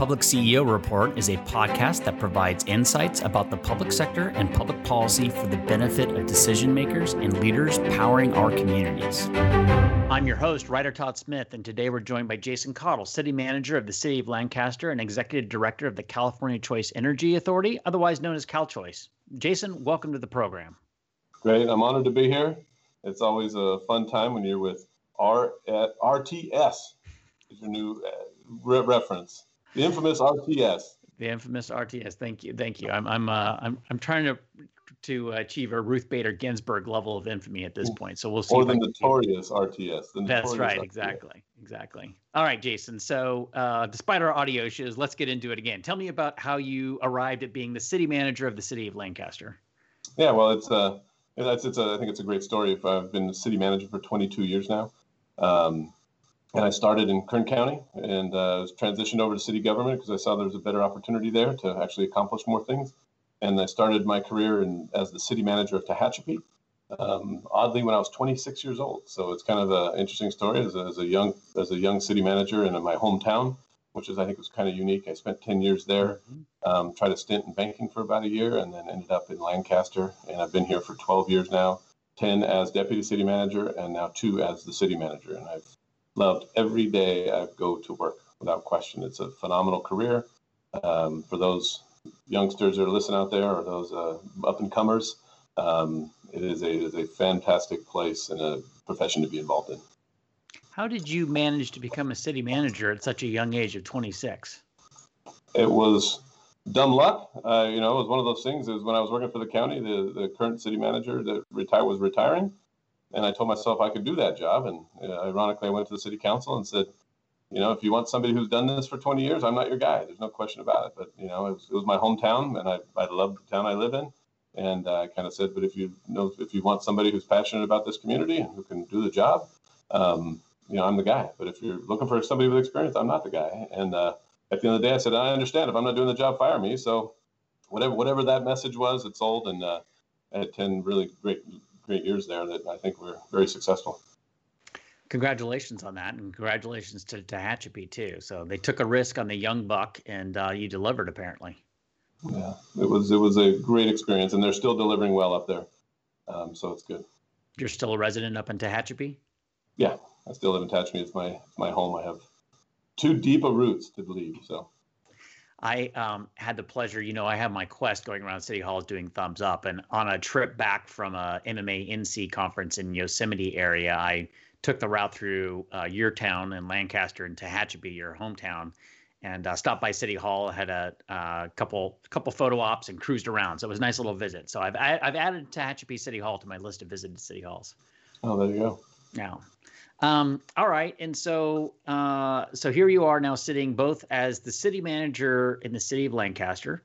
Public CEO Report is a podcast that provides insights about the public sector and public policy for the benefit of decision makers and leaders powering our communities. I'm your host, Ryder Todd Smith, and today we're joined by Jason Caudill, City Manager of the City of Lancaster and Executive Director of the California Choice Energy Authority, otherwise known as CalChoice. Jason, welcome to the program. Great. I'm honored to be here. It's always a fun time when you're with R- uh, RTS, is your new uh, re- reference. The infamous RTS. The infamous RTS. Thank you. Thank you. I'm I'm uh, I'm I'm trying to to achieve a Ruth Bader Ginsburg level of infamy at this point. So we'll see. Or the notorious RTS. The That's notorious right. RTS. Exactly. Exactly. All right, Jason. So, uh, despite our audio issues, let's get into it again. Tell me about how you arrived at being the city manager of the city of Lancaster. Yeah, well, it's uh, it's, it's a, I think it's a great story. If I've been city manager for 22 years now, um, and I started in Kern County and uh, transitioned over to city government because I saw there was a better opportunity there to actually accomplish more things. And I started my career in, as the city manager of Tehachapi. Um, oddly, when I was 26 years old, so it's kind of an interesting story as a, as a young as a young city manager in my hometown, which is I think was kind of unique. I spent 10 years there, um, tried a stint in banking for about a year, and then ended up in Lancaster. And I've been here for 12 years now, 10 as deputy city manager, and now two as the city manager. And I've loved every day I go to work without question. It's a phenomenal career. Um, for those youngsters that are listening out there or those uh, up and comers, um, it is a it is a fantastic place and a profession to be involved in. How did you manage to become a city manager at such a young age of 26? It was dumb luck. Uh, you know, it was one of those things. Is when I was working for the county, the, the current city manager that retired was retiring, and I told myself I could do that job. And uh, ironically, I went to the city council and said, you know, if you want somebody who's done this for 20 years, I'm not your guy. There's no question about it. But you know, it was, it was my hometown, and I I love the town I live in. And uh, I kind of said, but if you know, if you want somebody who's passionate about this community and who can do the job, um, you know, I'm the guy. But if you're looking for somebody with experience, I'm not the guy. And uh, at the end of the day, I said, I understand if I'm not doing the job, fire me. So whatever whatever that message was, it sold, and uh, I had 10 really great great years there that I think were very successful. Congratulations on that, and congratulations to Tehachapi too. So they took a risk on the young buck, and uh, you delivered apparently. Yeah, it was it was a great experience, and they're still delivering well up there. Um, so it's good. You're still a resident up in Tehachapi. Yeah, I still live in Tehachapi. It's my my home. I have too deep a roots to leave. So I um, had the pleasure, you know, I have my quest going around City Hall doing thumbs up, and on a trip back from a MMA NC conference in Yosemite area, I took the route through uh, your town and Lancaster and Tehachapi, your hometown, and uh, stopped by City Hall. Had a uh, couple couple photo ops and cruised around, so it was a nice little visit. So I've I, I've added Tehachapi City Hall to my list of visited city halls. oh, there you go. Now, um, all right, and so uh, so here you are now sitting both as the city manager in the city of Lancaster,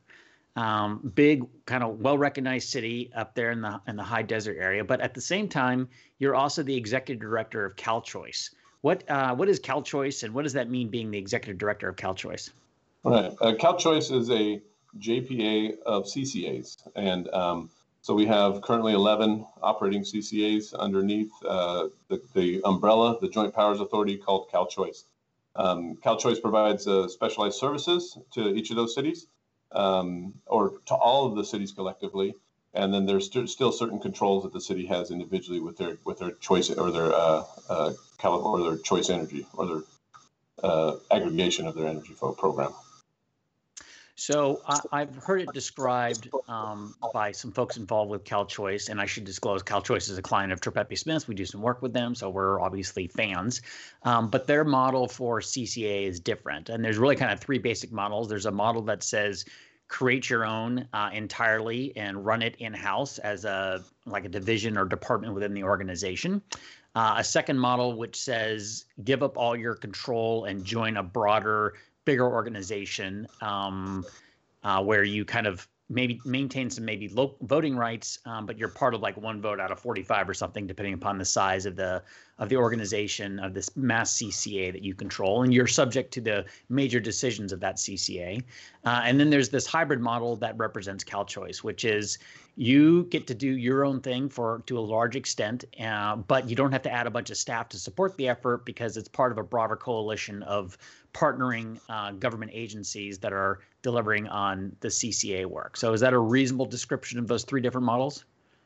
um, big kind of well recognized city up there in the in the high desert area, but at the same time you're also the executive director of CalChoice. What uh, what is CalChoice, and what does that mean being the executive director of CalChoice? All right. Uh, CalChoice is a JPA of CCAs, and um, so we have currently 11 operating CCAs underneath uh, the, the umbrella, the Joint Powers Authority called CalChoice. Um, CalChoice provides uh, specialized services to each of those cities, um, or to all of the cities collectively. And then there's st- still certain controls that the city has individually with their with their choice or their uh, uh, or their choice energy or their uh, aggregation of their energy program. So I, I've heard it described um, by some folks involved with CalChoice, and I should disclose CalChoice is a client of Tripepi Smith. We do some work with them, so we're obviously fans. Um, but their model for CCA is different, and there's really kind of three basic models. There's a model that says create your own uh, entirely and run it in house as a like a division or department within the organization. Uh, a second model which says give up all your control and join a broader bigger organization um, uh, where you kind of maybe maintain some maybe low voting rights, um, but you're part of like one vote out of 45 or something, depending upon the size of the of the organization of this mass CCA that you control, and you're subject to the major decisions of that CCA. Uh, and then there's this hybrid model that represents CalChoice, which is you get to do your own thing for to a large extent, uh, but you don't have to add a bunch of staff to support the effort because it's part of a broader coalition of partnering uh, government agencies that are delivering on the CCA work. So, is that a reasonable description of those three different models?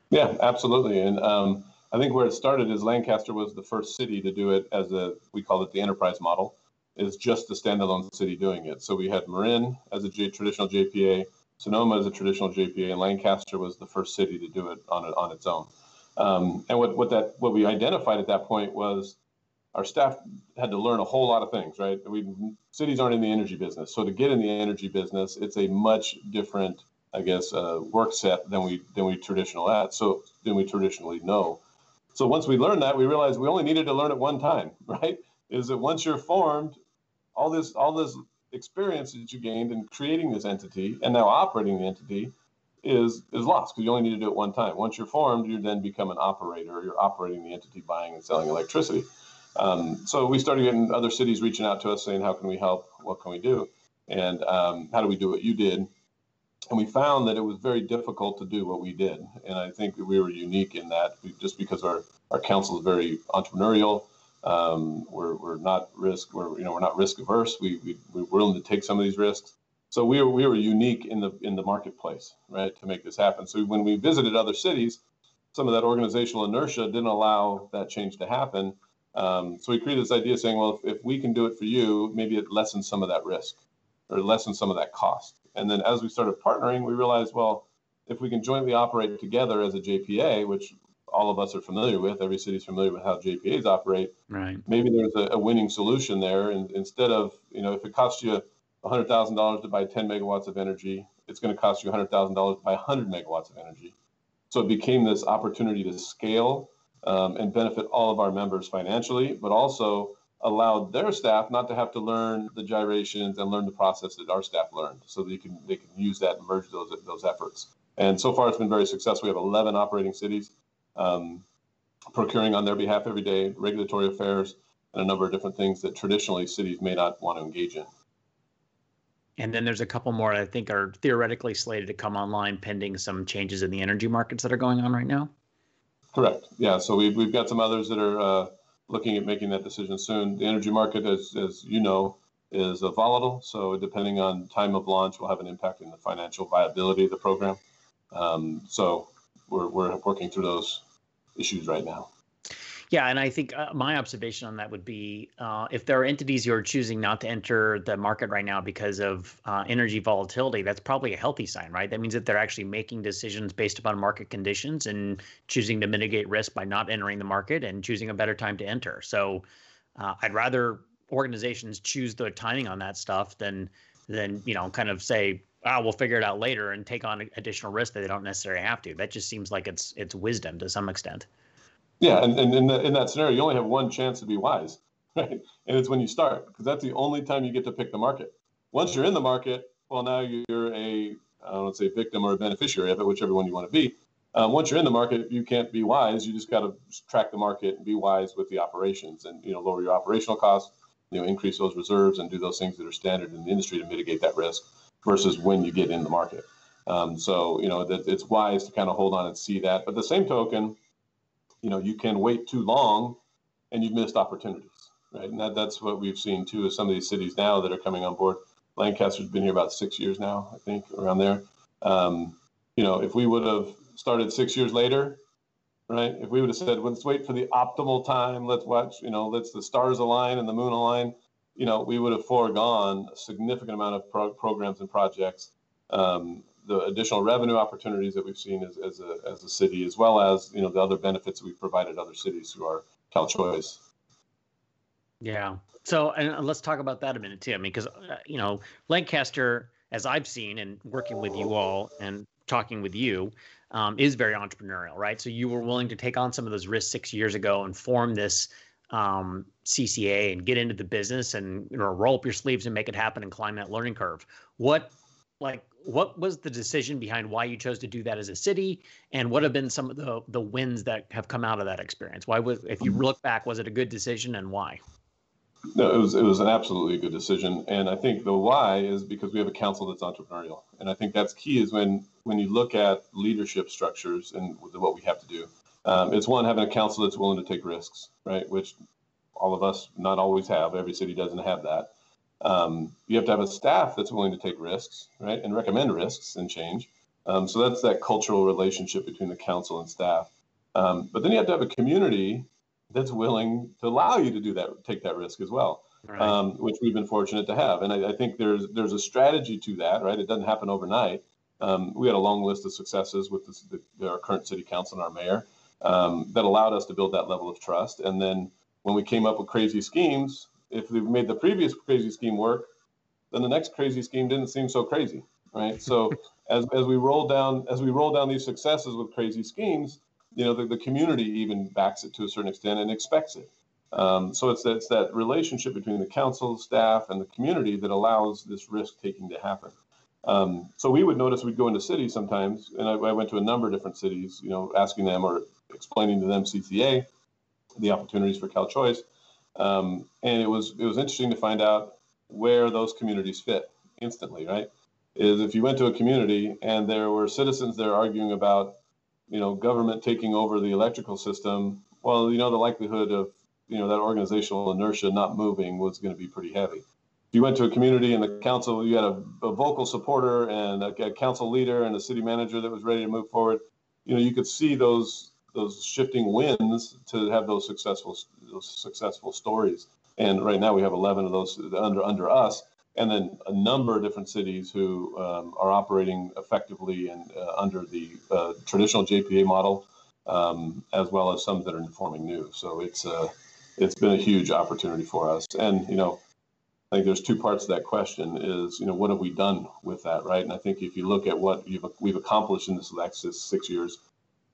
Yeah, absolutely. And um, I think where it started is Lancaster was the first city to do it as a we call it the enterprise model, is just a standalone city doing it. So we had Marin as a traditional JPA, Sonoma as a traditional JPA, and Lancaster was the first city to do it on it on its own. Um, and what, what that what we identified at that point was our staff had to learn a whole lot of things, right? We cities aren't in the energy business, so to get in the energy business, it's a much different, I guess, uh, work set than we than we traditional at. So than we traditionally know. So once we learned that, we realized we only needed to learn it one time, right? Is that once you're formed, all this all this experience that you gained in creating this entity and now operating the entity is is lost because you only need to do it one time. Once you're formed, you then become an operator. You're operating the entity, buying and selling electricity. Um, so we started getting other cities reaching out to us saying, "How can we help? What can we do? And um, how do we do what you did?" And we found that it was very difficult to do what we did. And I think we were unique in that, we, just because our our council is very entrepreneurial. Um, we're, we're not risk we're you know we're not risk averse. We, we we're willing to take some of these risks. So we were we were unique in the in the marketplace, right, to make this happen. So when we visited other cities, some of that organizational inertia didn't allow that change to happen. Um, so we created this idea saying, well, if, if we can do it for you, maybe it lessens some of that risk or lessens some of that cost. And then as we started partnering, we realized, well, if we can jointly operate together as a JPA, which all of us are familiar with. Every city's familiar with how JPAs operate. Right. Maybe there's a, a winning solution there, and instead of you know if it costs you hundred thousand dollars to buy 10 megawatts of energy, it's going to cost you hundred thousand dollars to buy 100 megawatts of energy. So it became this opportunity to scale um, and benefit all of our members financially, but also allowed their staff not to have to learn the gyrations and learn the process that our staff learned, so they can they can use that and merge those those efforts. And so far, it's been very successful. We have 11 operating cities um, procuring on their behalf every day, regulatory affairs, and a number of different things that traditionally cities may not want to engage in. And then there's a couple more I think are theoretically slated to come online pending some changes in the energy markets that are going on right now. Correct. Yeah. So we've, we've got some others that are uh, looking at making that decision soon. The energy market, as, as you know, is uh, volatile. So depending on time of launch, will have an impact in the financial viability of the program. Um, so we're, we're working through those issues right now. Yeah, and I think uh, my observation on that would be uh, if there are entities you are choosing not to enter the market right now because of uh, energy volatility, that's probably a healthy sign, right? That means that they're actually making decisions based upon market conditions and choosing to mitigate risk by not entering the market and choosing a better time to enter. So uh, I'd rather organizations choose the timing on that stuff than than you know kind of say ah, we'll figure it out later and take on additional risk that they don't necessarily have to. That just seems like it's it's wisdom to some extent. Yeah, and, and in, the, in that scenario, you only have one chance to be wise, right? And it's when you start, because that's the only time you get to pick the market. Once you're in the market, well, now you're a I don't say victim or a beneficiary of it, whichever one you want to be. Um, once you're in the market, you can't be wise. You just got to track the market and be wise with the operations, and you know lower your operational costs, you know increase those reserves, and do those things that are standard in the industry to mitigate that risk versus when you get in the market. Um, so, you know, that it's wise to kind of hold on and see that. But the same token, you know, you can wait too long and you've missed opportunities, right? And that, that's what we've seen too is some of these cities now that are coming on board. Lancaster's been here about six years now, I think, around there. Um, you know, if we would have started six years later, right? If we would have said, let's wait for the optimal time, let's watch, you know, let's the stars align and the moon align, you know, we would have foregone a significant amount of pro- programs and projects, um, the additional revenue opportunities that we've seen as, as, a, as a city, as well as, you know, the other benefits we've provided other cities through our CalChoice. Yeah. So, and let's talk about that a minute too. I mean, because, uh, you know, Lancaster, as I've seen and working with you all and talking with you, um, is very entrepreneurial, right? So you were willing to take on some of those risks six years ago and form this um, CCA and get into the business and you know roll up your sleeves and make it happen and climb that learning curve. What like what was the decision behind why you chose to do that as a city? And what have been some of the the wins that have come out of that experience? Why was if you look back was it a good decision and why? No it was it was an absolutely good decision. And i think the why is because we have a council that's entrepreneurial. And i think that's key is when when you look at leadership structures and what we have to do um, it's one having a council that's willing to take risks right? Which all of us not always have. Every city doesn't have that um, you have to have a staff that's willing to take risks, right, and recommend risks and change. Um, so that's that cultural relationship between the council and staff. Um, but then you have to have a community that's willing to allow you to do that, take that risk as well, right. Um, which we've been fortunate to have. And I, I, think there's there's a strategy to that, right? It doesn't happen overnight. Um, we had a long list of successes with this, the, our current city council and our mayor um, that allowed us to build that level of trust. And then when we came up with crazy schemes, if we made the previous crazy scheme work, then the next crazy scheme didn't seem so crazy, right? So as, as we roll down as we roll down these successes with crazy schemes, you know the, the community even backs it to a certain extent and expects it. Um, so it's, it's that relationship between the council, staff, and the community that allows this risk taking to happen. Um, so we would notice we'd go into cities sometimes, and I, I, went to a number of different cities, you know, asking them or explaining to them CCA, the opportunities for Cal Choice, um, and it was it was interesting to find out where those communities fit instantly, right? Is if you went to a community and there were citizens there arguing about, you know, government taking over the electrical system, well, you know, the likelihood of, you know, that organizational inertia not moving was going to be pretty heavy. If you went to a community and the council, you had a, a vocal supporter and a, a council leader and a city manager that was ready to move forward, you know, you could see those those shifting winds to have those successful those successful stories. And right now we have 11 of those under under us, and then a number of different cities who um, are operating effectively and uh, under the uh, traditional JPA model, um, as well as some that are informing new. So it's uh, it's been a huge opportunity for us. And you know, I think there's two parts of that question: is you know what have we done with that, right? And I think if you look at what we've accomplished in this last six years,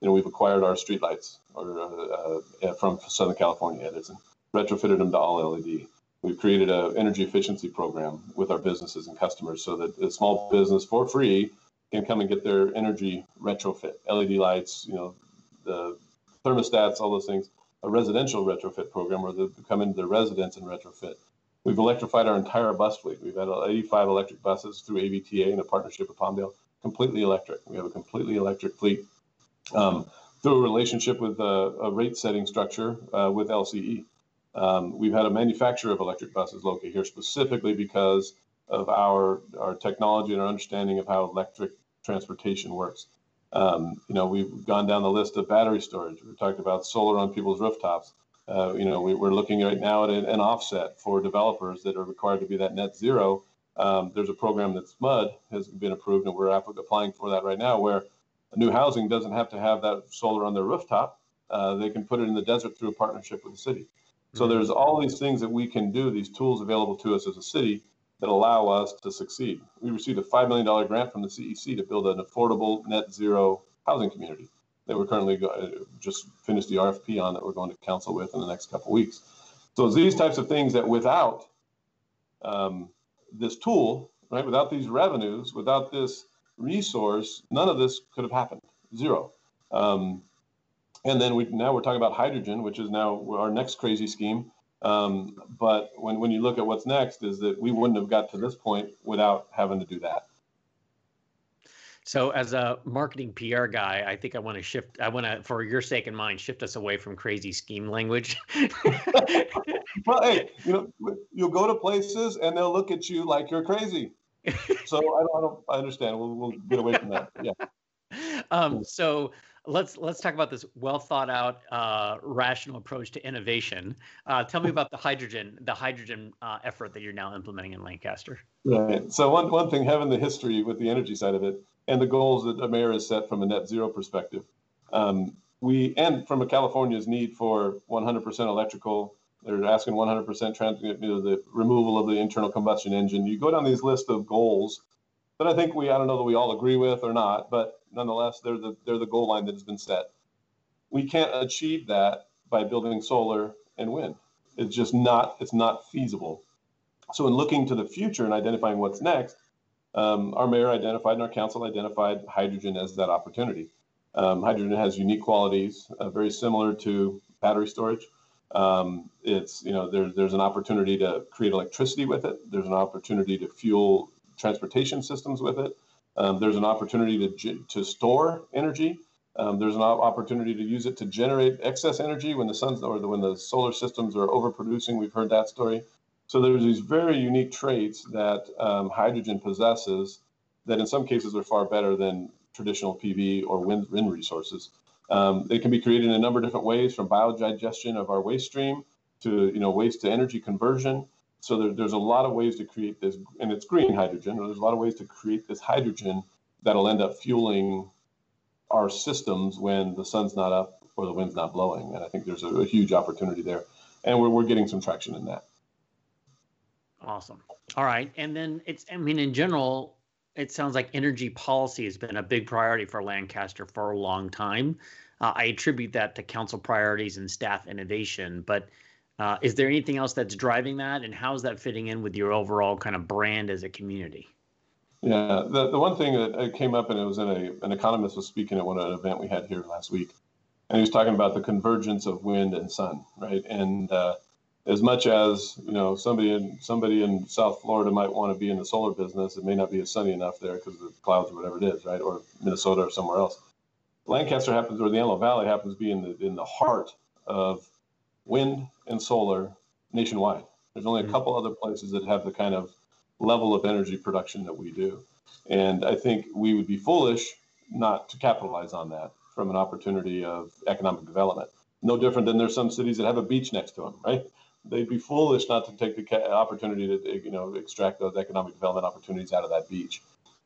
you know, we've acquired our streetlights or uh, uh, from Southern California Edison, retrofitted them to all LED. We've created an energy efficiency program with our businesses and customers so that a small business for free can come and get their energy retrofit, LED lights, you know, the thermostats, all those things. A residential retrofit program where they come into their residence and retrofit. We've electrified our entire bus fleet. We've had 85 electric buses through AVTA in a partnership with Palmdale, completely electric. We have a completely electric fleet um, through a relationship with a, a rate setting structure uh, with LCE. Um, we've had a manufacturer of electric buses located here specifically because of our our technology and our understanding of how electric transportation works. Um, you know, we've gone down the list of battery storage. We've talked about solar on people's rooftops. Uh, you know, we, are looking right now at an, offset for developers that are required to be that net zero. Um, there's a program that SMUD has been approved, and we're applying for that right now, where new housing doesn't have to have that solar on their rooftop. Uh, they can put it in the desert through a partnership with the city. So mm-hmm. there's all these things that we can do, these tools available to us as a city that allow us to succeed. We received a $5 million grant from the CEC to build an affordable net zero housing community that we're currently go- uh, just finished the RFP on that we're going to council with in the next couple weeks. So these types of things that without um, this tool, right, without these revenues, without this resource, none of this could have happened. Zero. Um, and then we now we're talking about hydrogen, which is now our next crazy scheme. Um, but when, when you look at what's next, is that we wouldn't have got to this point without having to do that. So, as a marketing PR guy, I think I want to shift. I want to, for your sake and mine, shift us away from crazy scheme language. well, hey, you know, you'll go to places and they'll look at you like you're crazy so I don't, I don't, I understand. We'll, we'll get away from that. Yeah. Um, so let's let's talk about this well thought out, uh, rational approach to innovation. Uh, tell me about the hydrogen, the hydrogen uh, effort that you're now implementing in Lancaster. Right. So one one thing, having the history with the energy side of it, and the goals that the mayor has set from a net zero perspective, um, we and from a California's need for 100% electrical they're asking 100% trans, you know, the removal of the internal combustion engine. You go down these list of goals that I think we, I don't know that we all agree with or not, but nonetheless, they're the, they're the goal line that has been set. We can't achieve that by building solar and wind. It's just not, it's not feasible. So in looking to the future and identifying what's next, um, our mayor identified and our council identified hydrogen as that opportunity. Um, hydrogen has unique qualities, uh, very similar to battery storage. Um, it's you know there's there's an opportunity to create electricity with it. There's an opportunity to fuel transportation systems with it. Um, there's an opportunity to to store energy. Um, there's an opportunity to use it to generate excess energy when the sun's or the, when the solar systems are overproducing. We've heard that story. So there's these very unique traits that um, hydrogen possesses that in some cases are far better than traditional PV or wind, wind resources. Um, they can be created in a number of different ways from biodigestion of our waste stream to you know waste to energy conversion. So there, there's a lot of ways to create this, and it's green hydrogen. There's a lot of ways to create this hydrogen that'll end up fueling our systems when the sun's not up or the wind's not blowing. And I think there's a, a huge opportunity there, and we're, we're getting some traction in that. Awesome. All right. And then it's, I mean, in general, it sounds like energy policy has been a big priority for Lancaster for a long time. Uh, I attribute that to council priorities and staff innovation. But uh, is there anything else that's driving that? And how's that fitting in with your overall kind of brand as a community? Yeah, the, the one thing that came up, and it was in a, an economist was speaking at one of an event we had here last week, and he was talking about the convergence of wind and sun, right? And uh, as much as you know somebody in somebody in South Florida might want to be in the solar business, it may not be as sunny enough there because of the clouds or whatever it is, right? Or Minnesota or somewhere else. Lancaster happens, or the Antelope Valley happens to be in the in the heart of wind and solar nationwide. There's only a mm-hmm. couple other places that have the kind of level of energy production that we do, and I think we would be foolish not to capitalize on that from an opportunity of economic development. No different than there's some cities that have a beach next to them, right? They'd be foolish not to take the opportunity to you know extract those economic development opportunities out of that beach.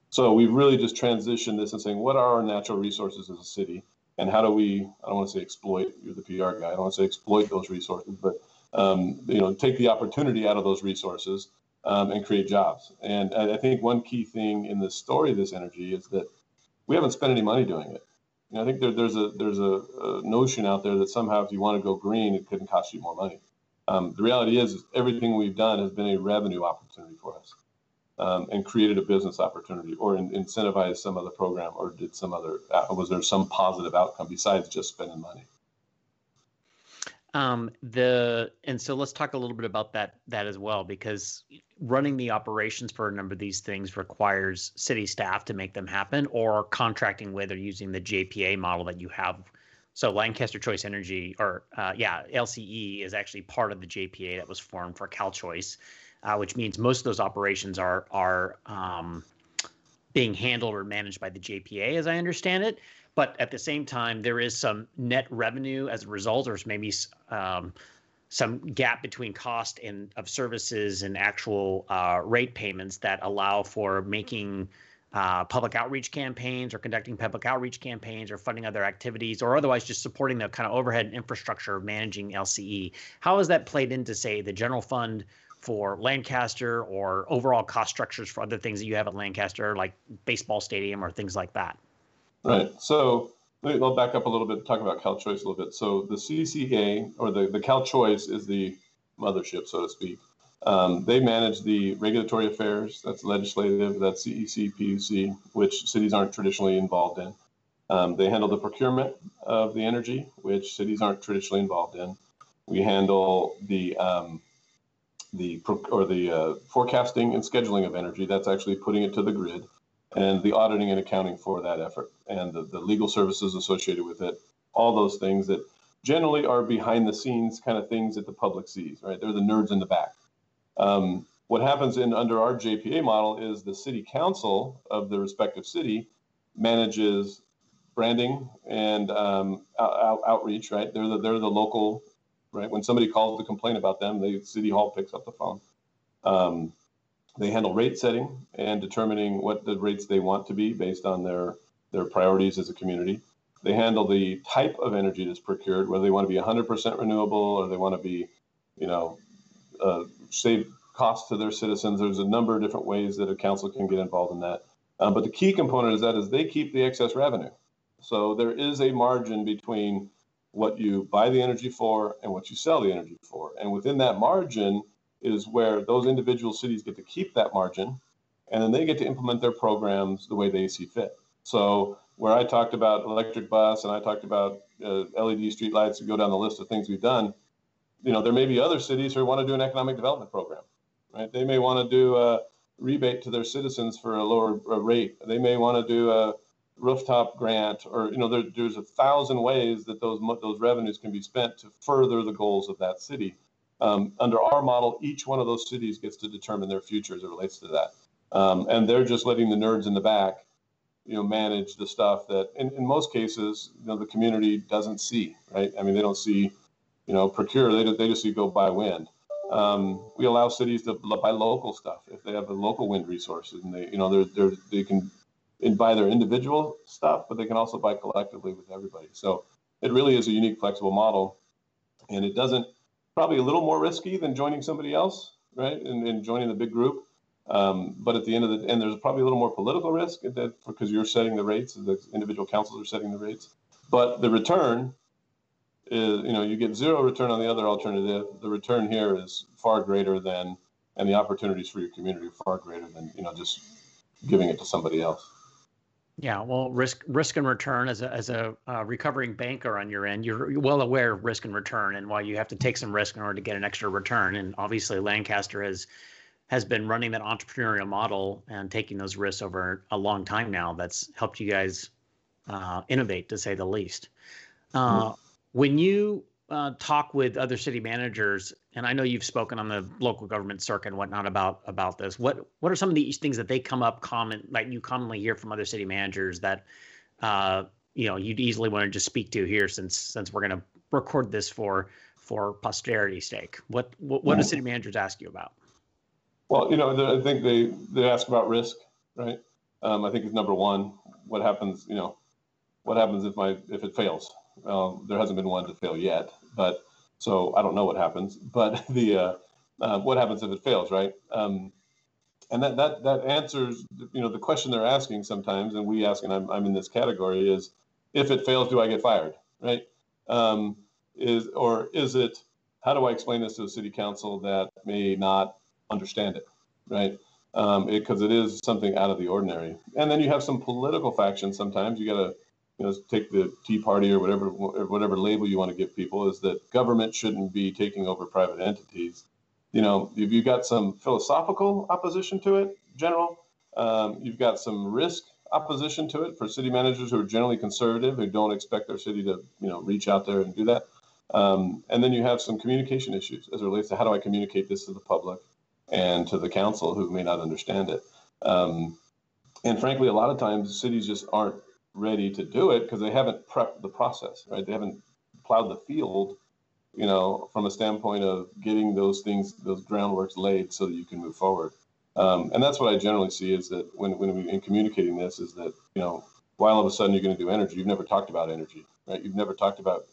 So we've really just transitioned this and saying, what are our natural resources as a city, and how do we? I don't want to say exploit. You're the PR guy. I don't want to say exploit those resources, but um, you know, take the opportunity out of those resources um, and create jobs. And I think one key thing in the story of this energy is that we haven't spent any money doing it. You know, I think there, there's a there's a, a notion out there that somehow if you want to go green, it couldn't cost you more money. Um, the reality is, is, everything we've done has been a revenue opportunity for us um, and created a business opportunity or in, incentivized some other program or did some other, uh, was there some positive outcome besides just spending money? Um, the and so let's talk a little bit about that that as well because running the operations for a number of these things requires city staff to make them happen or contracting with or using the JPA model that you have so Lancaster Choice Energy, or uh, yeah, LCE is actually part of the JPA that was formed for CalChoice, uh, which means most of those operations are are um, being handled or managed by the JPA, as I understand it. But at the same time, there is some net revenue as a result, or maybe um, some gap between cost and of services and actual uh, rate payments that allow for making uh, public outreach campaigns or conducting public outreach campaigns or funding other activities or otherwise just supporting the kind of overhead infrastructure of managing LCE. How has that played into, say, the general fund for Lancaster or overall cost structures for other things that you have at Lancaster, like baseball stadium or things like that? Right. So I'll back up a little bit, talk about CalChoice a little bit. So the CCA or the, the CalChoice is the mothership, so to speak. Um, they manage the regulatory affairs, that's legislative, that's CEC, PUC, which cities aren't traditionally involved in. Um, they handle the procurement of the energy, which cities aren't traditionally involved in. We handle the um, the or the uh, forecasting and scheduling of energy. That's actually putting it to the grid, and the auditing and accounting for that effort, and the, the legal services associated with it. All those things that generally are behind the scenes kind of things that the public sees. Right, they're the nerds in the back. Um, what happens in under our JPA model is the city council of the respective city manages branding and um, out, outreach. Right, they're the they're the local. Right, when somebody calls to complain about them, the city hall picks up the phone. Um, they handle rate setting and determining what the rates they want to be based on their their priorities as a community. They handle the type of energy that's procured, whether they want to be 100% renewable or they want to be, you know, uh, save costs to their citizens. There's a number of different ways that a council can get involved in that. Um, but the key component is that is they keep the excess revenue. So there is a margin between what you buy the energy for and what you sell the energy for. And within that margin is where those individual cities get to keep that margin and then they get to implement their programs the way they see fit. So where I talked about electric bus and I talked about uh, LED streetlights to go down the list of things we've done, you know, there may be other cities who want to do an economic development program, right? They may want to do a rebate to their citizens for a lower rate. They may want to do a rooftop grant, or you know, there, there's a thousand ways that those those revenues can be spent to further the goals of that city. Um, under our model, each one of those cities gets to determine their future as it relates to that, um, and they're just letting the nerds in the back you know manage the stuff that in, in most cases you know the community doesn't see right i mean they don't see you know procure they, they just go buy wind. Um, we allow cities to buy local stuff if they have the local wind resources and they you know they're, they're they can buy their individual stuff but they can also buy collectively with everybody. So it really is a unique flexible model and it doesn't probably a little more risky than joining somebody else right and, and joining the big group. Um, but at the end of the and there's probably a little more political risk that because you're setting the rates, the individual councils are setting the rates. But the return is, you know, you get zero return on the other alternative. The return here is far greater than, and the opportunities for your community are far greater than, you know, just giving it to somebody else. Yeah, well, risk risk and return as a as a uh, recovering banker on your end, you're well aware of risk and return and why you have to take some risk in order to get an extra return. And obviously, Lancaster has has been running that entrepreneurial model and taking those risks over a long time now. That's helped you guys uh, innovate, to say the least. Uh, mm-hmm. When you uh, talk with other city managers, and I know you've spoken on the local government circuit and whatnot about about this. What what are some of these things that they come up common like you commonly hear from other city managers that uh, you know you'd easily want to just speak to here since since we're going to record this for for posterity's sake. What what, what do mm-hmm. city managers ask you about? Well, you know, I think they they ask about risk, right? Um, I think it's number one. What happens, you know, what happens if my if it fails? Um, there hasn't been one to fail yet, but so I don't know what happens. But the uh, uh, what happens if it fails, right? Um, and that that that answers, you know, the question they're asking sometimes, and we ask, and I'm I'm in this category is, if it fails, do I get fired, right? Um, is or is it? How do I explain this to a city council that may not understand it, right? Because um, it, it is something out of the ordinary. And then you have some political factions. Sometimes you got to, you know, take the Tea Party or whatever whatever label you want to give people is that government shouldn't be taking over private entities. You know, if you've got some philosophical opposition to it, general, um, you've got some risk opposition to it for city managers who are generally conservative, who don't expect their city to, you know, reach out there and do that. Um, and then you have some communication issues as it relates to how do I communicate this to the public and to the council who may not understand it. Um, and frankly, a lot of times cities just aren't ready to do it because they haven't prepped the process, right? They haven't plowed the field, you know, from a standpoint of getting those things, those groundworks laid so that you can move forward. Um, and that's what I generally see is that when, when we in communicating this is that, you know, why all of a sudden you're going to do energy? You've never talked about energy, right? You've never talked about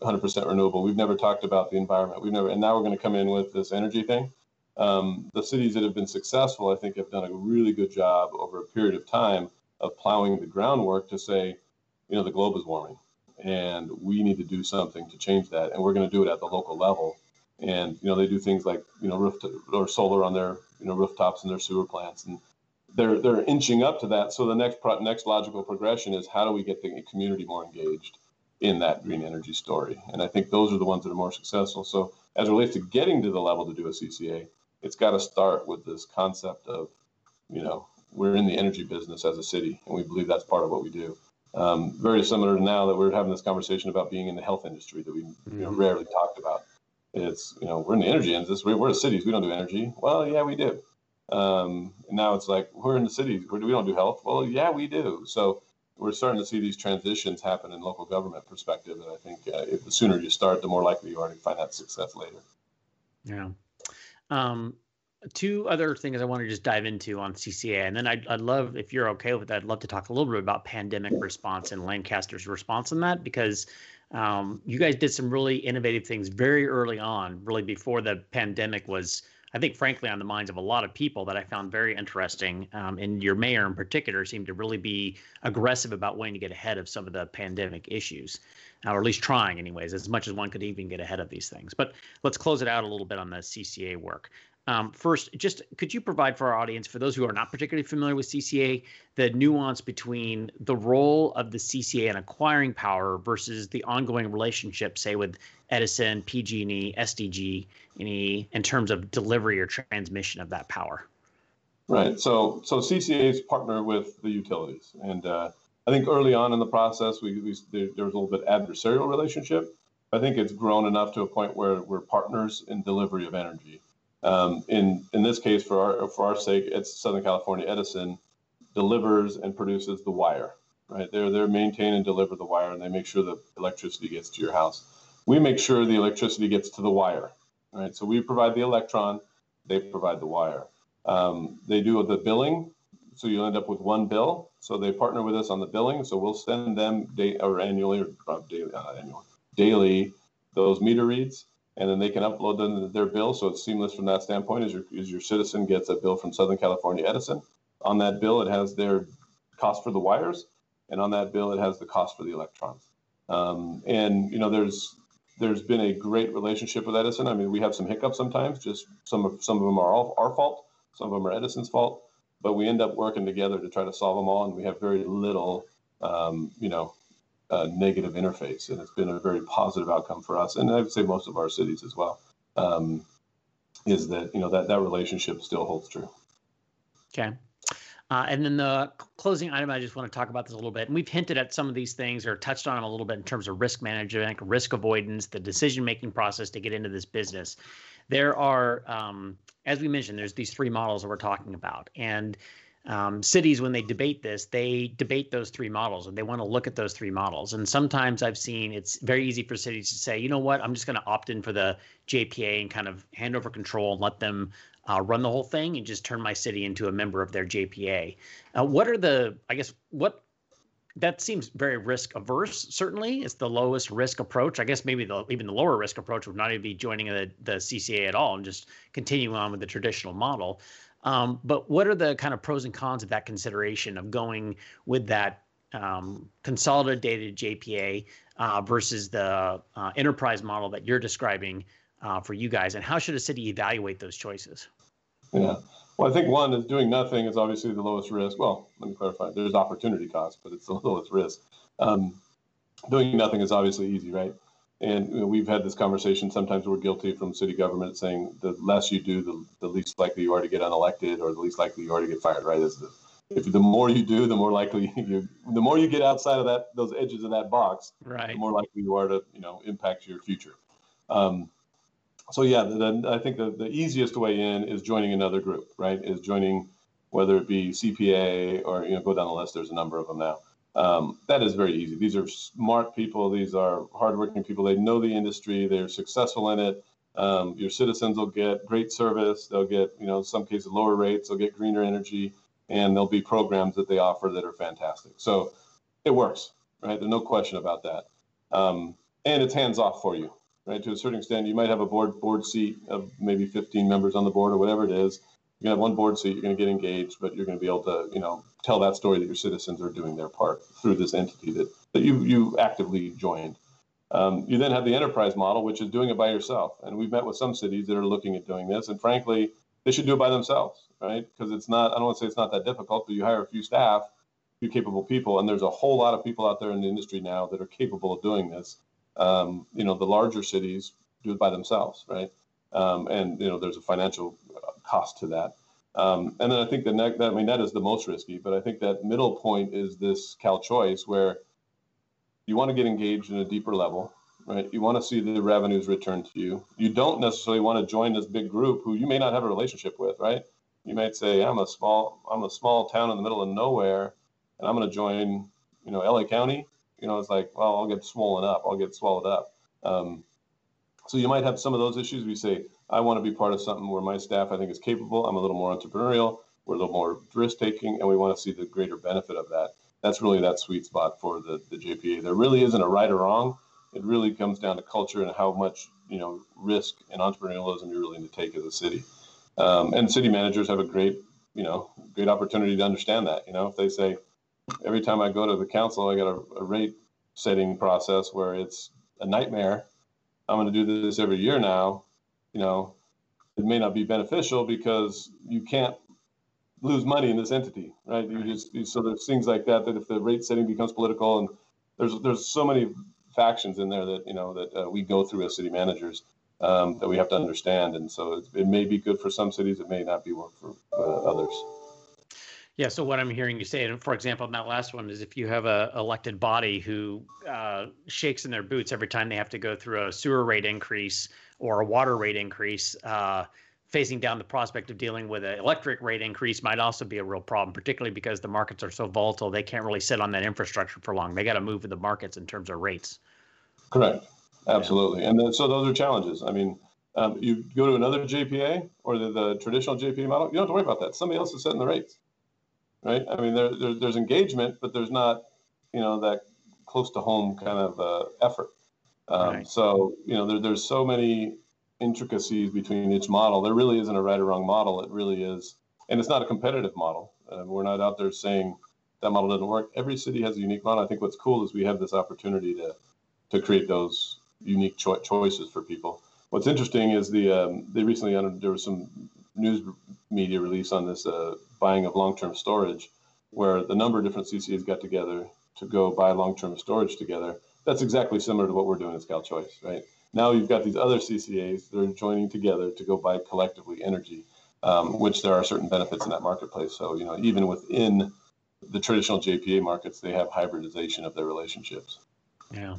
100% renewable. We've never talked about the environment. We've never, and now we're going to come in with this energy thing um, the cities that have been successful, I think, have done a really good job over a period of time of plowing the groundwork to say, you know, the globe is warming and we need to do something to change that. And we're going to do it at the local level. And, you know, they do things like, you know, roof or solar on their, you know, rooftops and their sewer plants. And they're, they're inching up to that. So the next, pro- next logical progression is how do we get the community more engaged in that green energy story? And I think those are the ones that are more successful. So as it relates to getting to the level to do a CCA, it's got to start with this concept of, you know, we're in the energy business as a city, and we believe that's part of what we do. Um, very similar to now that we're having this conversation about being in the health industry that we you know, mm-hmm. rarely talked about. It's you know we're in the energy industry. We're, we're cities. We don't do energy. Well, yeah, we do. Um, and now it's like we're in the cities. we don't do health. Well, yeah, we do. So we're starting to see these transitions happen in local government perspective. And I think uh, if the sooner you start, the more likely you are to find that success later. Yeah. Um, two other things I want to just dive into on CCA, and then I'd, I'd love if you're okay with that. I'd love to talk a little bit about pandemic response and Lancaster's response on that because um, you guys did some really innovative things very early on, really before the pandemic was. I think, frankly, on the minds of a lot of people that I found very interesting. Um, and your mayor in particular seemed to really be aggressive about wanting to get ahead of some of the pandemic issues or at least trying anyways, as much as one could even get ahead of these things. But let's close it out a little bit on the CCA work. Um, first, just could you provide for our audience, for those who are not particularly familiar with CCA, the nuance between the role of the CCA in acquiring power versus the ongoing relationship, say with Edison, PG&E, SDG, and E in terms of delivery or transmission of that power? Right. So, so CCAs partner with the utilities, and uh, I think early on in the process, we, we there, there was a little bit adversarial relationship. I think it's grown enough to a point where we're partners in delivery of energy. Um, in in this case, for our for our sake, it's Southern California Edison delivers and produces the wire. Right, they're they maintain and deliver the wire, and they make sure the electricity gets to your house. We make sure the electricity gets to the wire. Right, so we provide the electron, they provide the wire. Um, they do the billing, so you end up with one bill. So they partner with us on the billing. So we'll send them day or annually or daily, uh, annually, daily those meter reads and then they can upload them their bill. So it's seamless from that standpoint. As your, as your citizen gets a bill from Southern California Edison, on that bill it has their cost for the wires, and on that bill it has the cost for the electrons. Um, and you know, there's there's been a great relationship with Edison. I mean, we have some hiccups sometimes. Just some of some of them are all our fault, some of them are Edison's fault, but we end up working together to try to solve them all, and we have very little, um, you know, uh, negative interface, and it's been a very positive outcome for us, and I would say most of our cities as well. Um, is that you know that that relationship still holds true? Okay. Uh, and then the closing item, I just want to talk about this a little bit. And we've hinted at some of these things or touched on them a little bit in terms of risk management, risk avoidance, the decision making process to get into this business. There are, um, as we mentioned, there's these three models that we're talking about. And um, cities when they debate this they debate those three models and they want to look at those three models. And sometimes i've seen it's very easy for cities to say you know what? I'm just going to opt in for the jpa and kind of hand over control and let them uh, run the whole thing and just turn my city into a member of their jpa uh, what are the i guess what that seems very risk averse certainly. It's the lowest risk approach. I guess maybe the even the lower risk approach would not even be joining the, the cca at all and just continuing on with the traditional model um, but what are the kind of pros and cons of that consideration of going with that um, consolidated JPA uh, versus the uh, enterprise model that you're describing uh, for you guys? And how should a city evaluate those choices? Yeah. Well, I think one is doing nothing is obviously the lowest risk. Well, let me clarify. There's opportunity cost, but it's the lowest risk. Um, doing nothing is obviously easy, right? And you know, we've had this conversation. Sometimes we're guilty from city government saying the less you do, the, the least likely you are to get unelected, or the least likely you are to get fired. Right? Is the if the more you do, the more likely you, the more you get outside of that those edges of that box, right. the more likely you are to you know impact your future. Um, so yeah, then I think the, the easiest way in is joining another group, right? Is joining whether it be CPA or you know go down the list. There's a number of them now. Um, that is very easy. These are smart people. These are hardworking people. They know the industry. They're successful in it. Um, your citizens will get great service. They'll get, you know, in some cases lower rates. They'll get greener energy, and there'll be programs that they offer that are fantastic. So it works, right? There's no question about that. Um, and it's hands off for you, right? To a certain extent, you might have a board board seat of maybe 15 members on the board or whatever it is, you're gonna have one board seat, you're gonna get engaged, but you're gonna be able to, you know, tell that story that your citizens are doing their part through this entity that, that you you actively joined. Um, you then have the enterprise model, which is doing it by yourself. And we've met with some cities that are looking at doing this, and frankly, they should do it by themselves, right? Because it's not, I don't want to say it's not that difficult, but you hire a few staff, a few capable people, and there's a whole lot of people out there in the industry now that are capable of doing this. Um, you know, the larger cities do it by themselves, right? Um, and you know, there's a financial cost to that. Um, and then I think the next, I mean, that is the most risky, but I think that middle point is this Cal Choice where you want to get engaged in a deeper level, right? You want to see the revenues return to you. You don't necessarily want to join this big group who you may not have a relationship with, right? You might say, I'm a small, I'm a small town in the middle of nowhere, and I'm going to join, you know, LA County. You know, it's like, well, I'll get swollen up, I'll get swallowed up. Um, so you might have some of those issues. We say, I want to be part of something where my staff I think is capable. I'm a little more entrepreneurial. We're a little more risk taking, and we want to see the greater benefit of that. That's really that sweet spot for the, the JPA. There really isn't a right or wrong. It really comes down to culture and how much you know risk and entrepreneurialism you're willing to take as a city. Um, and city managers have a great you know great opportunity to understand that. You know, if they say every time I go to the council, I got a, a rate setting process where it's a nightmare. I'm going to do this every year now you know, it may not be beneficial because you can't lose money in this entity, right? You just you, so there's things like that that if the rate setting becomes political and there's there's so many factions in there that you know that uh, we go through as city managers um, that we have to understand, and so it, it, may be good for some cities, it may not be work for uh, others. Yeah. So what I'm hearing you say, and for example, in that last one is if you have a elected body who uh, shakes in their boots every time they have to go through a sewer rate increase or a water rate increase, uh, facing down the prospect of dealing with an electric rate increase might also be a real problem, particularly because the markets are so volatile. They can't really sit on that infrastructure for long. They got to move with the markets in terms of rates. Correct. Absolutely. Yeah. And then, so those are challenges. I mean, um, you go to another JPA or the, the traditional JPA model, you don't have to worry about that. Somebody else is setting the rates right? I mean, there, there, there's engagement, but there's not, you know, that close to home kind of uh, effort. Um, right. So, you know, there, there's so many intricacies between each model. There really isn't a right or wrong model. It really is, and it's not a competitive model. Uh, we're not out there saying that model doesn't work. Every city has a unique model. I think what's cool is we have this opportunity to to create those unique cho- choices for people. What's interesting is the um, they recently there was some news media release on this uh, buying of long-term storage, where the number of different CCAs got together to go buy long-term storage together. That's exactly similar to what we're doing at CalChoice, right? Now you've got these other CCAs that are joining together to go buy collectively energy, um, which there are certain benefits in that marketplace. So you know, even within the traditional JPA markets, they have hybridization of their relationships. Yeah.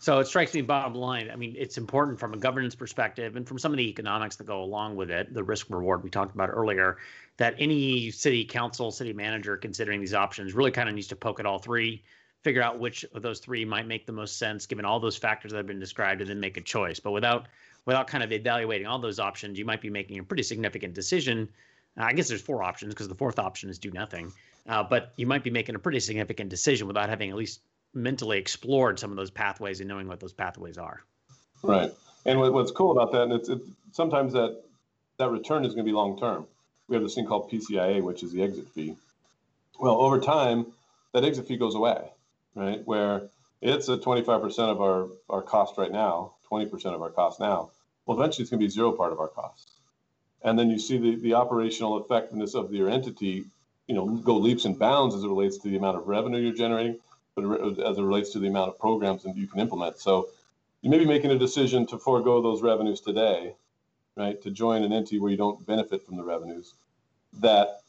So it strikes me bottom line. I mean, it's important from a governance perspective and from some of the economics that go along with it, the risk reward we talked about earlier, that any city council, city manager considering these options really kind of needs to poke at all three, figure out which of those three might make the most sense given all those factors that have been described, and then make a choice. But without without kind of evaluating all those options, you might be making a pretty significant decision. Uh, I guess there's four options because the fourth option is do nothing. Uh, but you might be making a pretty significant decision without having at least mentally explored some of those pathways and knowing what those pathways are. Right. And what's cool about that, and it's, it's sometimes that that return is going to be long term. We have this thing called PCIA, which is the exit fee. Well, over time, that exit fee goes away, right? Where it's at 25% of our, our cost right now, 20% of our cost now. Well, eventually it's going to be zero part of our cost. And then you see the, the operational effectiveness of your entity, you know, go leaps and bounds as it relates to the amount of revenue you're generating, but as it relates to the amount of programs that you can implement. So you may be making a decision to forego those revenues today, right? To join an entity where you don't benefit from the revenues. That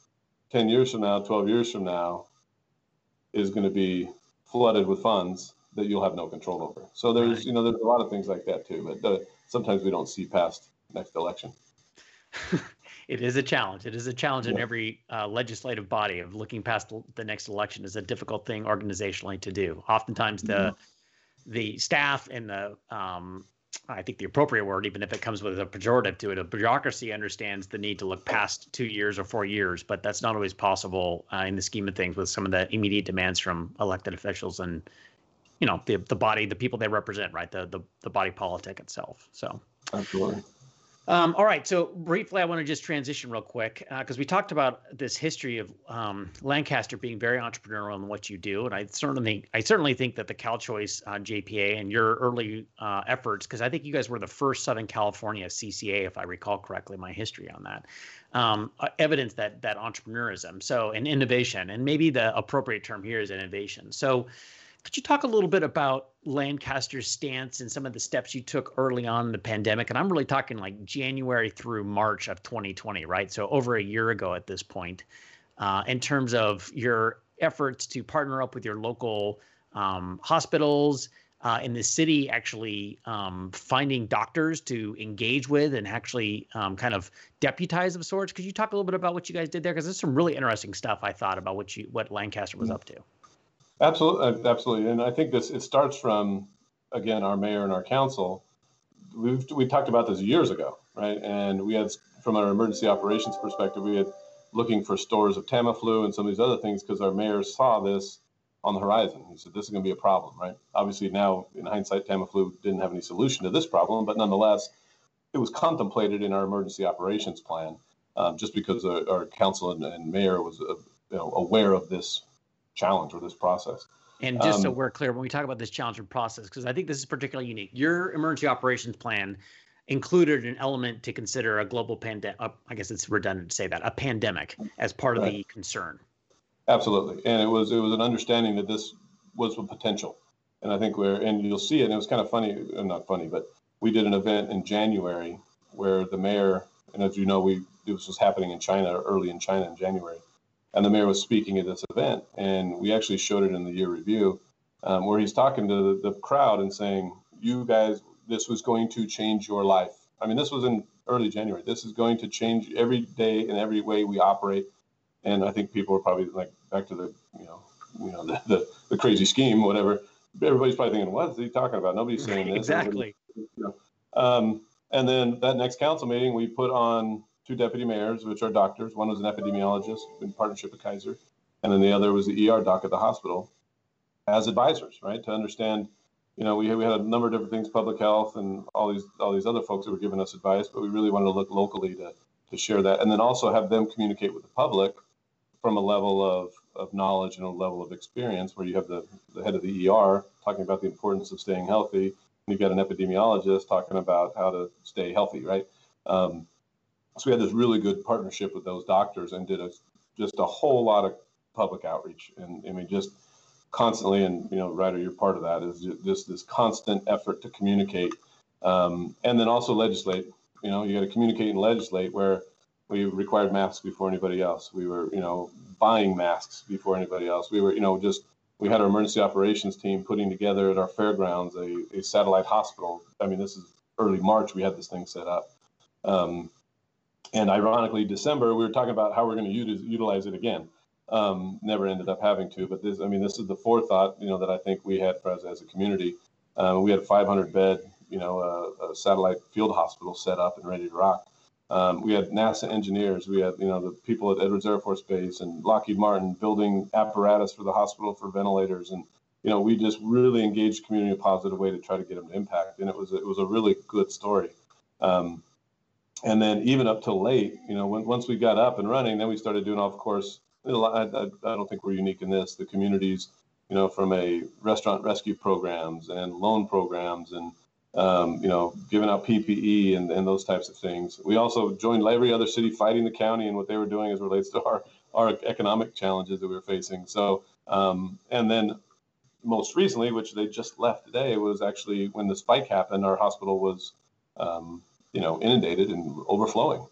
10 years from now, 12 years from now, is going to be flooded with funds that you'll have no control over. So there's, right. you know, there's a lot of things like that too. But uh, sometimes we don't see past next election. it is a challenge. It is a challenge yeah. in every uh, legislative body of looking past the next election is a difficult thing organizationally to do. Oftentimes, the mm-hmm. the staff and the um, I think the appropriate word, even if it comes with a pejorative to it, a bureaucracy understands the need to look past two years or four years, but that's not always possible uh, in the scheme of things with some of the immediate demands from elected officials and you know the the body, the people they represent, right? The the the body politic itself. So absolutely. Um, all right. So briefly, I want to just transition real quick because uh, we talked about this history of um, Lancaster being very entrepreneurial in what you do, and I certainly think, I certainly think that the CalChoice uh, JPA and your early uh, efforts, because I think you guys were the first Southern California CCA, if I recall correctly, my history on that, um, uh, evidence that that entrepreneurism, so and innovation, and maybe the appropriate term here is innovation. So could you talk a little bit about Lancaster's stance and some of the steps you took early on in the pandemic? And I'm really talking like January through March of 2020, right? So over a year ago at this point, uh, in terms of your efforts to partner up with your local um, hospitals uh, in the city, actually um, finding doctors to engage with and actually um, kind of deputize of sorts. Could you talk a little bit about what you guys did there? Because there's some really interesting stuff I thought about what you what Lancaster was mm-hmm. up to. Absolutely, uh, absolutely, and I think this it starts from again our mayor and our council. We've we talked about this years ago, right? And we had from our emergency operations perspective, we had looking for stores of Tamiflu and some of these other things because our mayor saw this on the horizon. He said this is going to be a problem, right? Obviously, now in hindsight, Tamiflu didn't have any solution to this problem, but nonetheless, it was contemplated in our emergency operations plan, um, just because our, our council and, and mayor was uh, you know, aware of this challenge or this process. And just um, so we're clear, when we talk about this challenge and process, because I think this is particularly unique, your emergency operations plan included an element to consider a global pandemic. Uh, I guess it's redundant to say that a pandemic as part of the concern. Absolutely, and it was it was an understanding that this was a potential, and I think we're and you'll see it. And it was kind of funny, uh, not funny, but we did an event in January where the mayor, and as you know, we this was happening in China early in China in January, and the mayor was speaking at this event, and we actually showed it in the year review, um, where he's talking to the, the crowd and saying, "You guys, this was going to change your life." I mean, this was in early January. This is going to change every day and every way we operate. And I think people are probably like back to the you know you know the, the, the crazy scheme, whatever. Everybody's probably thinking, "What is he talking about?" Nobody's saying this. exactly. You know. um, and then that next council meeting, we put on two deputy mayors, which are doctors. One was an epidemiologist in partnership with Kaiser, and then the other was the ER doc at the hospital as advisors, right? To understand, you know, we had, we had a number of different things, public health and all these all these other folks that were giving us advice, but we really wanted to look locally to to share that, and then also have them communicate with the public from a level of, of knowledge and a level of experience where you have the, the head of the ER talking about the importance of staying healthy, and you've got an epidemiologist talking about how to stay healthy, right? Um, so we had this really good partnership with those doctors and did a, just a whole lot of public outreach. And I mean, just constantly, and you know, Ryder, you're part of that, is just this constant effort to communicate um, and then also legislate. You know, you got to communicate and legislate where we required masks before anybody else. We were, you know, buying masks before anybody else. We were, you know, just we had our emergency operations team putting together at our fairgrounds a, a satellite hospital. I mean, this is early March. We had this thing set up. Um, and ironically, December we were talking about how we're going to utilize it again. Um, never ended up having to, but this, I mean, this is the forethought, you know, that I think we had as, as a community. Uh, we had 500 bed, you know, uh, a satellite field hospital set up and ready to rock. Um, we had NASA engineers. We had, you know, the people at Edwards Air Force Base and Lockheed Martin building apparatus for the hospital for ventilators, and you know, we just really engaged community in a positive way to try to get them to impact. And it was it was a really good story. Um, and then even up till late, you know, when, once we got up and running, then we started doing, of course, I, I, I don't think we're unique in this. The communities, you know, from a restaurant rescue programs and loan programs and, um, you know, giving out PPE and, and those types of things. We also joined every other city fighting the county and what they were doing as relates to our, our economic challenges that we were facing. So, um, and then most recently, which they just left today, was actually when the spike happened, our hospital was um, you know, inundated and overflowing.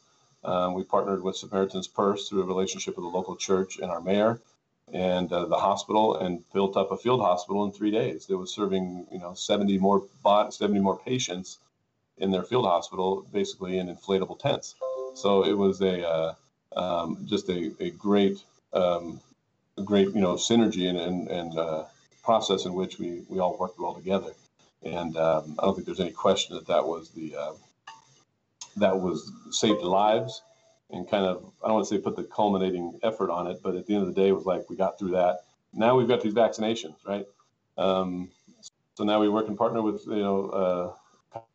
Um, we partnered with Samaritan's Purse through a relationship with the local church and our mayor and uh, the hospital and built up a field hospital in three days. They was serving, you know, 70 more 70 more patients in their field hospital, basically in inflatable tents. So it was a uh, um, just a, a great, um, great, you know, synergy and, and, and uh, process in which we, we all worked well together. And um, I don't think there's any question that that was the uh, that was saved lives and kind of I don't want to say put the culminating effort on it, but at the end of the day, it was like we got through that. Now we've got these vaccinations, right? Um, so now we work in partner with you know uh,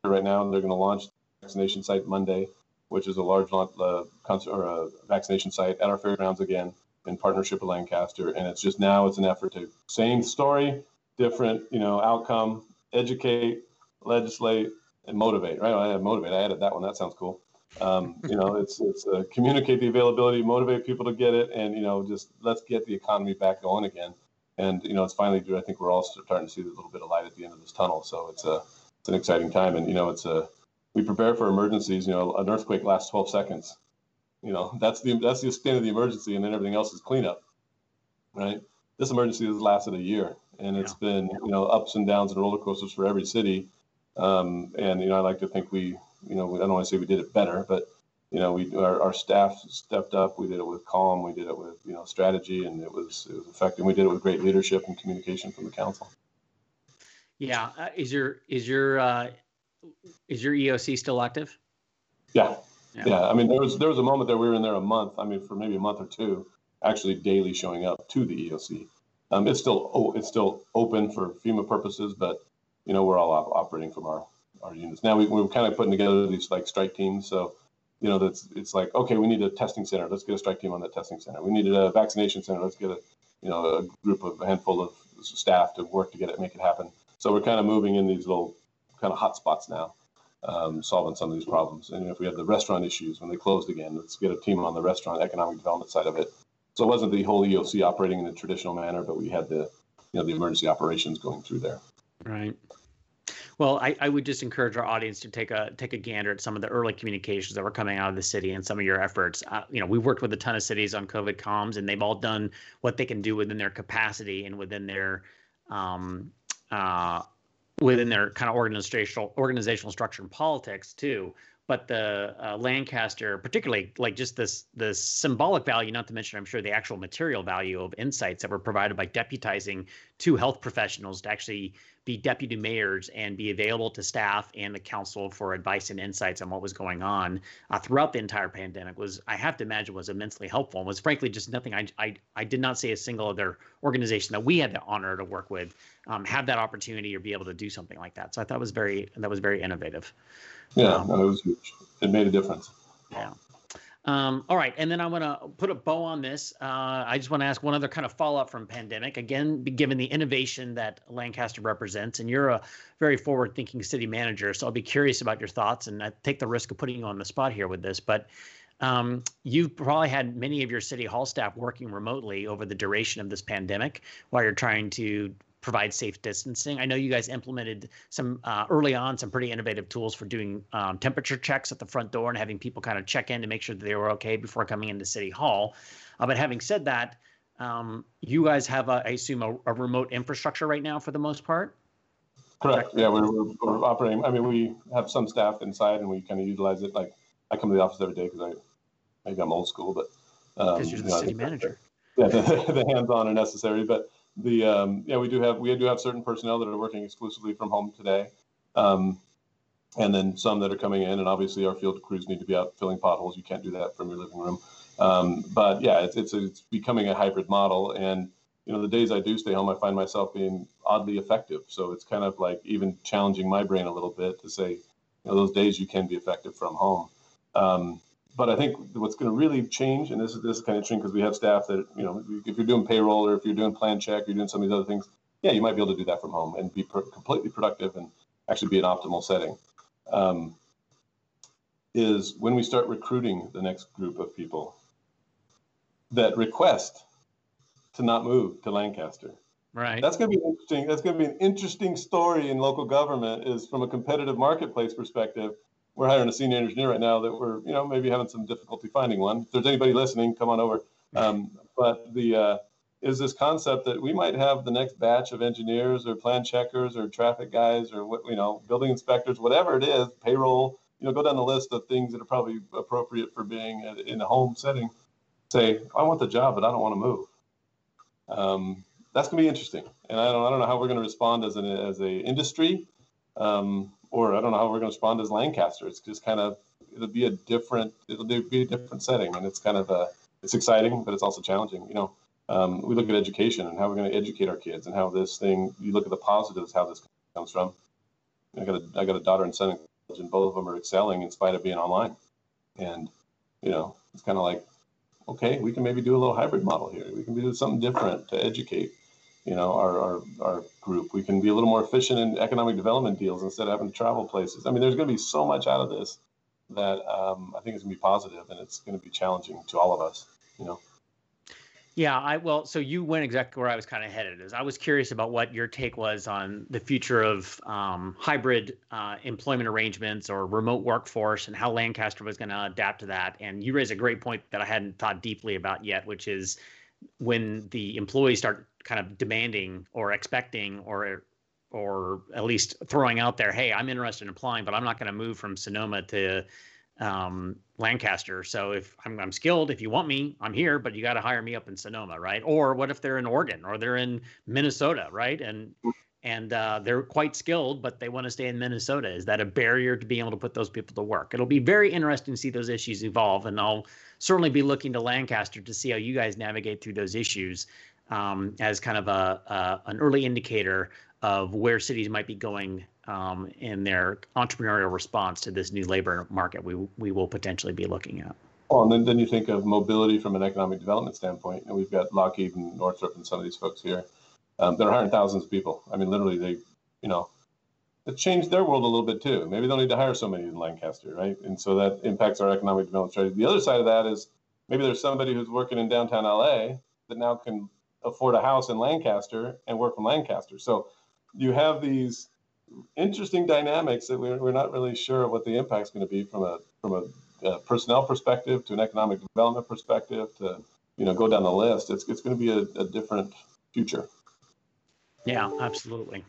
right now, they're going to launch vaccination site Monday, which is a large uh, concert, or a vaccination site at our fairgrounds again in partnership with Lancaster, and it's just now it's an effort to same story, different you know outcome, educate, legislate, and motivate, right? I had motivate. I added that one. That sounds cool. Um, you know, it's it's uh, communicate the availability, motivate people to get it, and you know, just let's get the economy back going again. And you know, it's finally. Due. I think we're all starting to see a little bit of light at the end of this tunnel. So it's a it's an exciting time, and you know, it's a we prepare for emergencies. You know, an earthquake lasts 12 seconds. You know, that's the that's the extent of the emergency, and then everything else is cleanup, right? This emergency has lasted a year, and it's yeah. been you know ups and downs and roller coasters for every city um, and you know, I like to think we, you know, I don't want to say we did it better, but you know, we our, our staff stepped up. We did it with calm. We did it with you know strategy, and it was it was effective. We did it with great leadership and communication from the council. Yeah, uh, is your is your uh, is your EOC still active? Yeah. yeah, yeah. I mean, there was there was a moment that we were in there a month. I mean, for maybe a month or two, actually daily showing up to the EOC. Um, it's still oh, it's still open for FEMA purposes, but you know, we're all op- operating from our, our units. Now we, we're kind of putting together these like strike teams. So, you know, that's, it's like, okay, we need a testing center. Let's get a strike team on that testing center. We needed a vaccination center. Let's get a, you know, a group of a handful of staff to work to get it, make it happen. So we're kind of moving in these little kind of hot spots now. um, solving some of these problems. And if we had the restaurant issues when they closed again, let's get a team on the restaurant economic development side of it. So it wasn't the whole EOC operating in a traditional manner, but we had the you know the emergency operations going through there. Right. Well, I, I would just encourage our audience to take a take a gander at some of the early communications that were coming out of the city and some of your efforts. Uh, you know, we've worked with a ton of cities on COVID comms, and they've all done what they can do within their capacity and within their um, uh, within their kind of organizational organizational structure and politics too. But the uh, Lancaster, particularly like just this the symbolic value, not to mention I'm sure the actual material value of insights that were provided by deputizing two health professionals to actually be deputy mayors and be available to staff and the council for advice and insights on what was going on uh, throughout the entire pandemic was I have to imagine was immensely helpful and was frankly just nothing I I, I did not see a single other organization that we had the honor to work with um, have that opportunity or be able to do something like that. So I thought was very that was very innovative. Yeah, um, it was huge. It made a difference. Yeah. Um, all right, and then I want to put a bow on this. Uh, I just want to ask one other kind of follow up from pandemic. Again, given the innovation that Lancaster represents, and you're a very forward thinking city manager, so I'll be curious about your thoughts. And I take the risk of putting you on the spot here with this, but um, you've probably had many of your city hall staff working remotely over the duration of this pandemic while you're trying to provide safe distancing. I know you guys implemented some uh, early on some pretty innovative tools for doing um, temperature checks at the front door and having people kind of check in to make sure that they were okay before coming into City Hall. Uh, but having said that, um, you guys have, a, I assume, a, a, remote infrastructure right now for the most part. Correct. Yeah, we're, we're, we're, operating. I mean, we have some staff inside, and we kind of utilize it. Like I come to the office every day because I maybe I'm old school, but because um, you're the you know, city manager. Yeah, the, the hands-on are necessary, but the um, yeah we do have we do have certain personnel that are working exclusively from home today um, and then some that are coming in and obviously our field crews need to be out filling potholes. You can't do that from your living room. Um, but yeah it's, it's it's becoming a hybrid model and you know the days i do stay home i find myself being oddly effective. So it's kind of like even challenging my brain a little bit to say you know those days you can be effective from home. Um, but I think what's going to really change, and this is this is kind of interesting because we have staff that you know, if you're doing payroll or if you're doing plan check, you're doing some of these other things. Yeah, you might be able to do that from home and be per- completely productive and actually be an optimal setting. Um, is when we start recruiting the next group of people that request to not move to Lancaster. Right. That's going to be interesting. That's going to be an interesting story in local government. Is from a competitive marketplace perspective we're hiring a senior engineer right now that we're you know maybe having some difficulty finding one. If there's anybody listening, come on over. Um, but the uh, is this concept that we might have the next batch of engineers or plan checkers or traffic guys or what you know building inspectors, whatever it is, payroll. You know, go down the list of things that are probably appropriate for being in a home setting. Say, I want the job, but I don't want to move. Um, that's going to be interesting, and I don't, I don't know how we're going to respond as an as a industry. Um, or I don't know how we're going to respond as Lancaster. It's just kind of it'll be a different it'll be a different setting, and it's kind of a it's exciting, but it's also challenging. You know, um, we look at education and how we're going to educate our kids, and how this thing. You look at the positives, how this comes from. I got a I got a daughter and son in college, and both of them are excelling in spite of being online, and you know it's kind of like, okay, we can maybe do a little hybrid model here. We can do something different to educate you know our, our, our group. We can be a little more efficient in economic development deals instead of having to travel places. I mean there's going to be so much out of this that um, i think it's going to be positive and it's going to be challenging to all of us you know? Yeah i well so you went exactly where i was kind of headed is i was curious about what your take was on the future of um, hybrid uh, employment arrangements or remote workforce and how lancaster was going to adapt to that. And you raised a great point that i hadn't thought deeply about yet which is when the employees start kind of demanding or expecting or or at least throwing out there, hey, I'm interested in applying, but I'm not going to move from Sonoma to um, Lancaster. So if I'm, I'm, skilled, if you want me, I'm here, but you got to hire me up in Sonoma, right? Or what if they're in Oregon or they're in Minnesota, right? And and uh, they're quite skilled, but they want to stay in Minnesota. Is that a barrier to being able to put those people to work? It'll be very interesting to see those issues evolve, and I'll certainly be looking to Lancaster to see how you guys navigate through those issues um, as kind of a, a, an early indicator of where cities might be going um, in their entrepreneurial response to this new labor market we we will potentially be looking at. Well, and then, then you think of mobility from an economic development standpoint, and we've got Lockheed and Northrop and some of these folks here um, that are hiring thousands of people. I mean, literally, they, you know, it changed their world a little bit too. Maybe they'll need to hire somebody in Lancaster, right? And so that impacts our economic development strategy. The other side of that is maybe there's somebody who's working in downtown LA that now can afford a house in Lancaster and work from Lancaster. So you have these interesting dynamics that we're, we're not really sure what the impact is going to be from a from a, a, personnel perspective to an economic development perspective to you know go down the list. It's it's going to be a, a different future. Yeah, absolutely.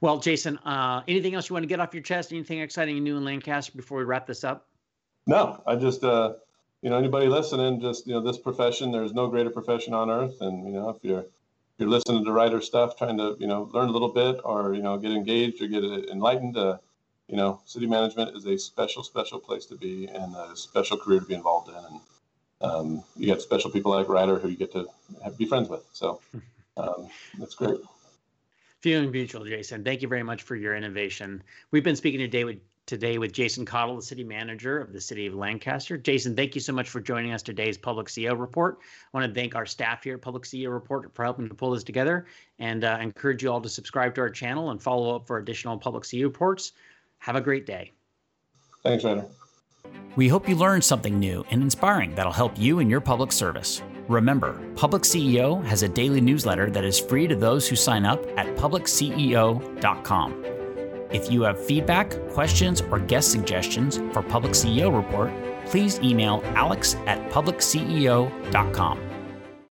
Well, Jason, uh, anything else you want to get off your chest? Anything exciting new in Lancaster before we wrap this up? No, I just, uh, you know, anybody listening, just, you know, this profession, there's no greater profession on earth. And, you know, if you're, if you're listening to Ryder stuff, trying to, you know, learn a little bit or, you know, get engaged or get enlightened, uh, you know, city management is a special, special place to be and a special career to be involved in. And um, you get special people like Ryder who you get to have, be friends with. So um, that's great. Feeling mutual, Jason. Thank you very much for your innovation. We've been speaking today with today with Jason Caudle, the city manager of the city of Lancaster. Jason, thank you so much for joining us today's Public CEO Report. I want to thank our staff here at Public CEO Report for helping to pull this together and uh, encourage you all to subscribe to our channel and follow up for additional Public CEO reports. Have a great day. Thanks, Ryder. We hope you learned something new and inspiring that'll help you in your public service. Remember, Public CEO has a daily newsletter that is free to those who sign up at publicceo.com. If you have feedback, questions, or guest suggestions for Public CEO Report, please email alex at publicceo.com.